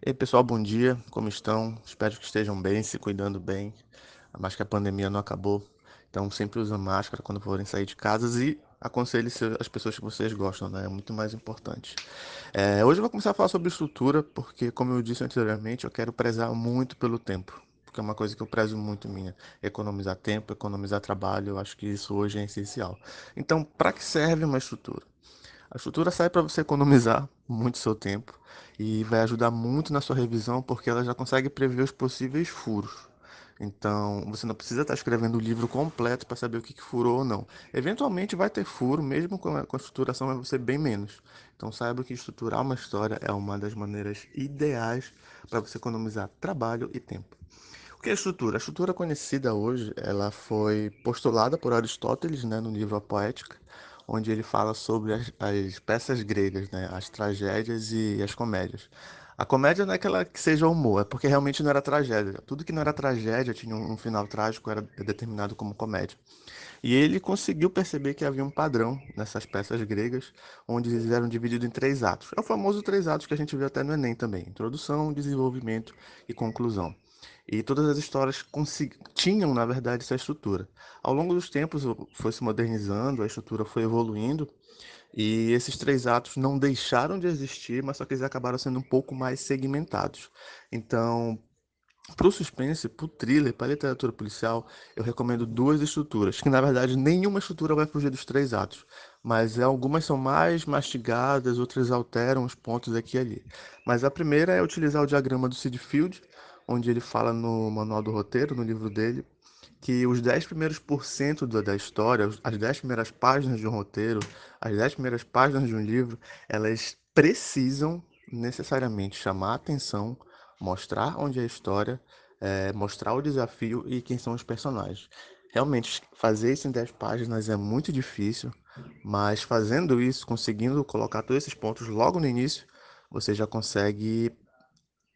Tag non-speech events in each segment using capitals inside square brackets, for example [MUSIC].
E aí, pessoal, bom dia, como estão? Espero que estejam bem, se cuidando bem. Mas que a pandemia não acabou. Então, sempre usem máscara quando forem sair de casa e aconselhe as pessoas que vocês gostam, né? É muito mais importante. É, hoje eu vou começar a falar sobre estrutura, porque, como eu disse anteriormente, eu quero prezar muito pelo tempo. Porque é uma coisa que eu prezo muito minha. Economizar tempo, economizar trabalho, eu acho que isso hoje é essencial. Então, para que serve uma estrutura? A estrutura sai para você economizar muito seu tempo e vai ajudar muito na sua revisão porque ela já consegue prever os possíveis furos. Então, você não precisa estar escrevendo o livro completo para saber o que, que, furou ou não. Eventualmente vai ter furo, mesmo com a, com a estruturação vai ser bem menos. Então, saiba que estruturar uma história é uma das maneiras ideais para você economizar trabalho e tempo. O que é a estrutura? A estrutura conhecida hoje, ela foi postulada por Aristóteles né, no livro A Poética, onde ele fala sobre as, as peças gregas, né? as tragédias e as comédias. A comédia não é aquela que seja humor, é porque realmente não era tragédia. Tudo que não era tragédia tinha um final trágico, era determinado como comédia. E ele conseguiu perceber que havia um padrão nessas peças gregas, onde eles eram divididos em três atos. É o famoso três atos que a gente vê até no Enem também: introdução, desenvolvimento e conclusão. E todas as histórias tinham, na verdade, essa estrutura. Ao longo dos tempos foi se modernizando, a estrutura foi evoluindo, e esses três atos não deixaram de existir, mas só que eles acabaram sendo um pouco mais segmentados. Então, para o suspense, para o thriller, para a literatura policial, eu recomendo duas estruturas, que na verdade nenhuma estrutura vai fugir dos três atos, mas algumas são mais mastigadas, outras alteram os pontos aqui e ali. Mas a primeira é utilizar o diagrama do Sid Field, onde ele fala no manual do roteiro, no livro dele, que os 10 primeiros por cento da história, as 10 primeiras páginas de um roteiro, as 10 primeiras páginas de um livro, elas precisam necessariamente chamar a atenção, mostrar onde é a história, é, mostrar o desafio e quem são os personagens. Realmente, fazer isso em 10 páginas é muito difícil, mas fazendo isso, conseguindo colocar todos esses pontos logo no início, você já consegue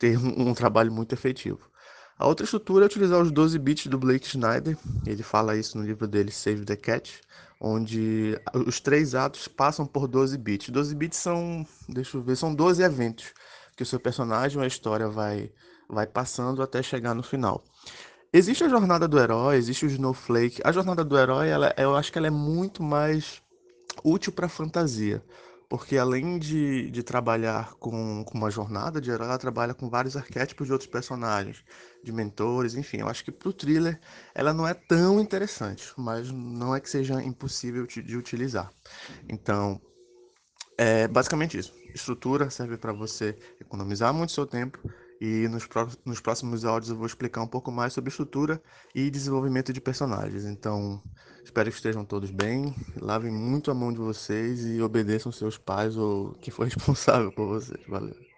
ter um, trabalho muito efetivo. A outra estrutura é utilizar os 12 bits do Blake Schneider, ele fala isso no livro dele Save the Cat, onde os três atos passam por 12 bits. 12 bits são, deixa eu ver, são 12 eventos que o seu personagem ou a história vai, vai passando até chegar no final. Existe a jornada do herói, existe o Snowflake. A jornada do herói, ela, eu acho que ela é muito mais útil para fantasia porque além de, de trabalhar com, com uma jornada de herói, ela trabalha com vários arquétipos de outros personagens, de mentores, enfim. Eu acho que para o thriller ela não é tão interessante, mas não é que seja impossível de utilizar. Então, é basicamente isso. Estrutura serve para você economizar muito seu tempo e nos, nos próximos áudios eu vou explicar um pouco mais sobre estrutura e desenvolvimento de personagens. Então, espero que estejam todos bem, lavem muito a mão de vocês e obedeçam seus pais ou quem for [LAUGHS] responsável por vocês. Valeu.